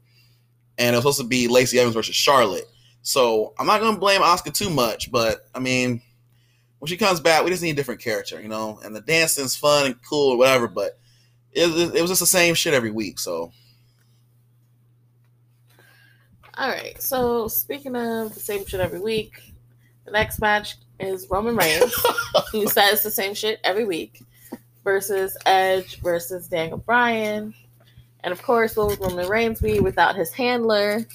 and it was supposed to be Lacey Evans versus Charlotte. So I'm not gonna blame Asuka too much, but I mean, when she comes back, we just need a different character, you know. And the dancing's fun and cool or whatever, but it, it was just the same shit every week. So All right. So speaking of the same shit every week, the next match is Roman Reigns, who says the same shit every week, versus Edge versus Daniel Bryan. And of course, what would Roman Reigns be without his handler,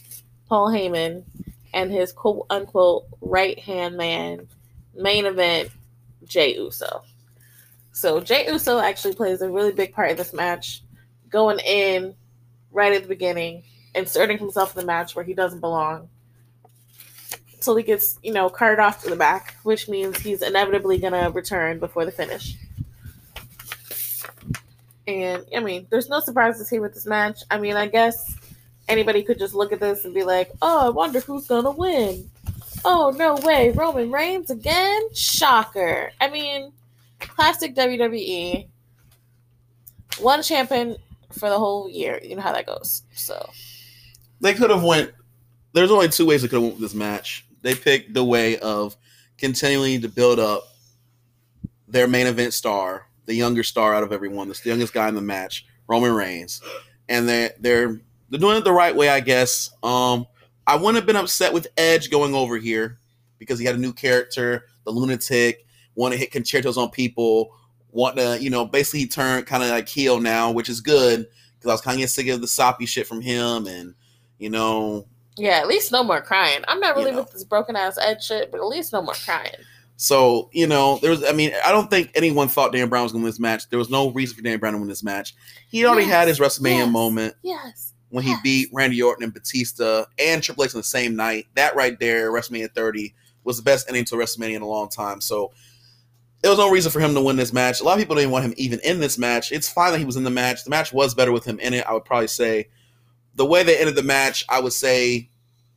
Paul Heyman, and his quote unquote right hand man, main event, Jay Uso. So Jay Uso actually plays a really big part in this match. going in right at the beginning, inserting himself in the match where he doesn't belong. Until he gets, you know, carted off to the back, which means he's inevitably gonna return before the finish. And I mean, there's no surprises here with this match. I mean, I guess anybody could just look at this and be like, "Oh, I wonder who's gonna win." Oh no way, Roman Reigns again? Shocker. I mean, classic WWE. One champion for the whole year. You know how that goes. So they could have went. There's only two ways they could have went with this match. They picked the way of continuing to build up their main event star, the younger star out of everyone, the youngest guy in the match, Roman Reigns, and they they're they're doing it the right way, I guess. Um, I wouldn't have been upset with Edge going over here because he had a new character, the lunatic, want to hit con-chair-tos on people, want to, you know, basically turn kind of like heel now, which is good because I was kind of getting sick of the soppy shit from him and, you know. Yeah, at least no more crying. I'm not really you know. with this broken ass Edge shit, but at least no more crying. So, you know, there was, I mean, I don't think anyone thought Dan Brown was going to win this match. There was no reason for Dan Brown to win this match. He already yes, had his WrestleMania yes, moment. Yes when he beat Randy Orton and Batista and Triple H on the same night. That right there, WrestleMania 30, was the best ending to WrestleMania in a long time. So there was no reason for him to win this match. A lot of people didn't want him even in this match. It's fine that he was in the match. The match was better with him in it, I would probably say. The way they ended the match, I would say,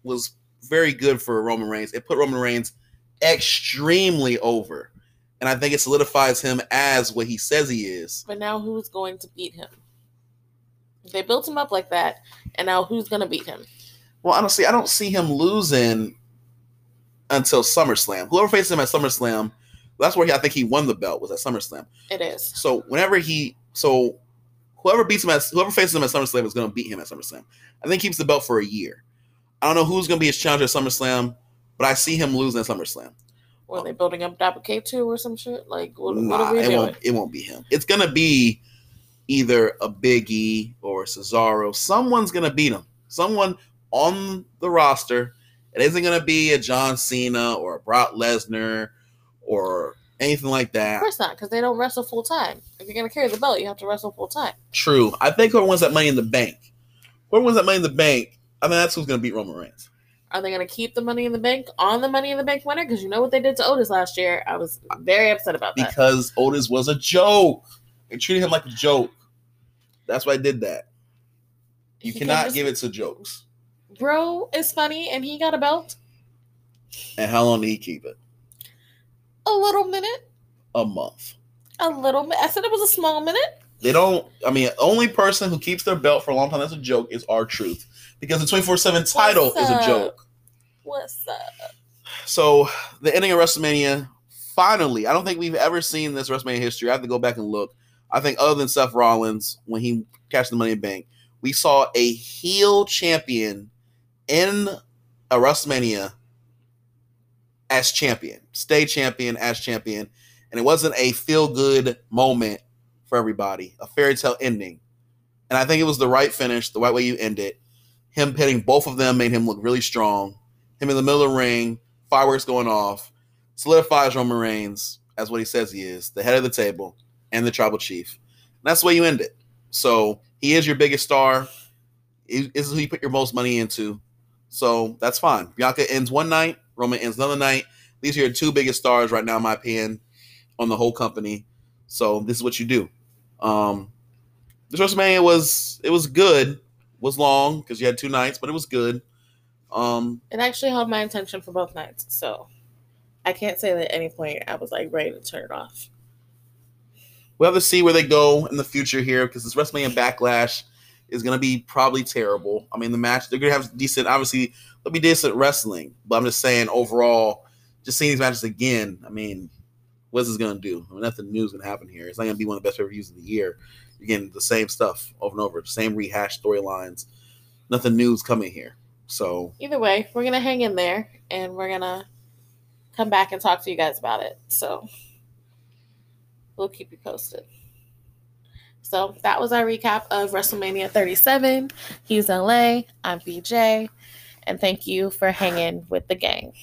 was very good for Roman Reigns. It put Roman Reigns extremely over. And I think it solidifies him as what he says he is. But now who's going to beat him? They built him up like that, and now who's gonna beat him? Well, honestly, I don't see him losing until SummerSlam. Whoever faces him at SummerSlam, that's where he, I think he won the belt was at SummerSlam. It is. So whenever he, so whoever beats him at whoever faces him at SummerSlam is going to beat him at SummerSlam. I think he keeps the belt for a year. I don't know who's going to be his challenger at SummerSlam, but I see him losing at SummerSlam. Were they building up Dabba-Kato or some shit? Like, what, nah, what are we it doing? Won't, it won't be him. It's going to be either a Big E or Cesaro. Someone's gonna beat him. Someone on the roster. It isn't gonna be a John Cena or a Brock Lesnar or anything like that. Of course not, because they don't wrestle full time. If you're gonna carry the belt, you have to wrestle full time. True. I think whoever wins that Money in the Bank, whoever wins that Money in the Bank, I mean that's who's gonna beat Roman Reigns. Are they going to keep the Money in the Bank on the Money in the Bank winner? Because you know what they did to Otis last year. I was very upset about that. Because Otis was a joke. They treated him like a joke. That's why I did that. You he cannot just, give it to jokes. Bro is funny and he got a belt. And how long did he keep it? A little minute. A month. A little bit. I said it was a small minute. They don't. I mean, only person who keeps their belt for a long time that's a joke is R-Truth, because the twenty four seven title is a joke. What's up? So the ending of WrestleMania. Finally, I don't think we've ever seen this WrestleMania history. I have to go back and look. I think other than Seth Rollins when he cashed the Money in Bank, we saw a heel champion in a WrestleMania as champion, stay champion as champion, and it wasn't a feel good moment for everybody, a fairy tale ending. And I think it was the right finish, the right way you end it. Him pitting both of them made him look really strong. Him in the middle of the ring, fireworks going off, solidifies Roman Reigns as what he says he is, the head of the table and the tribal chief. And that's the way you end it. So he is your biggest star. He is who you put your most money into. So that's fine. Bianca ends one night, Roman ends another night. These are your two biggest stars right now, in my opinion, on the whole company. So this is what you do. Um this WrestleMania was it was good, was long because you had two nights, but it was good. Um It actually held my attention for both nights, so I can't say that at any point I was like ready to turn it off we'll have to see where they go in the future here because this WrestleMania Backlash is going to be probably terrible. I mean, the match they're going to have decent, obviously they'll be decent wrestling, but I'm just saying overall, just seeing these matches again. I mean, what's this going to do? I mean, nothing new is going to happen here. It's not going to be one of the best reviews of the year. Getting the same stuff over and over, same rehashed storylines. Nothing new is coming here. So either way, we're gonna hang in there and we're gonna come back and talk to you guys about it. So we'll keep you posted. So that was our recap of WrestleMania 37. He's LA. I'm BJ. And thank you for hanging with the gang.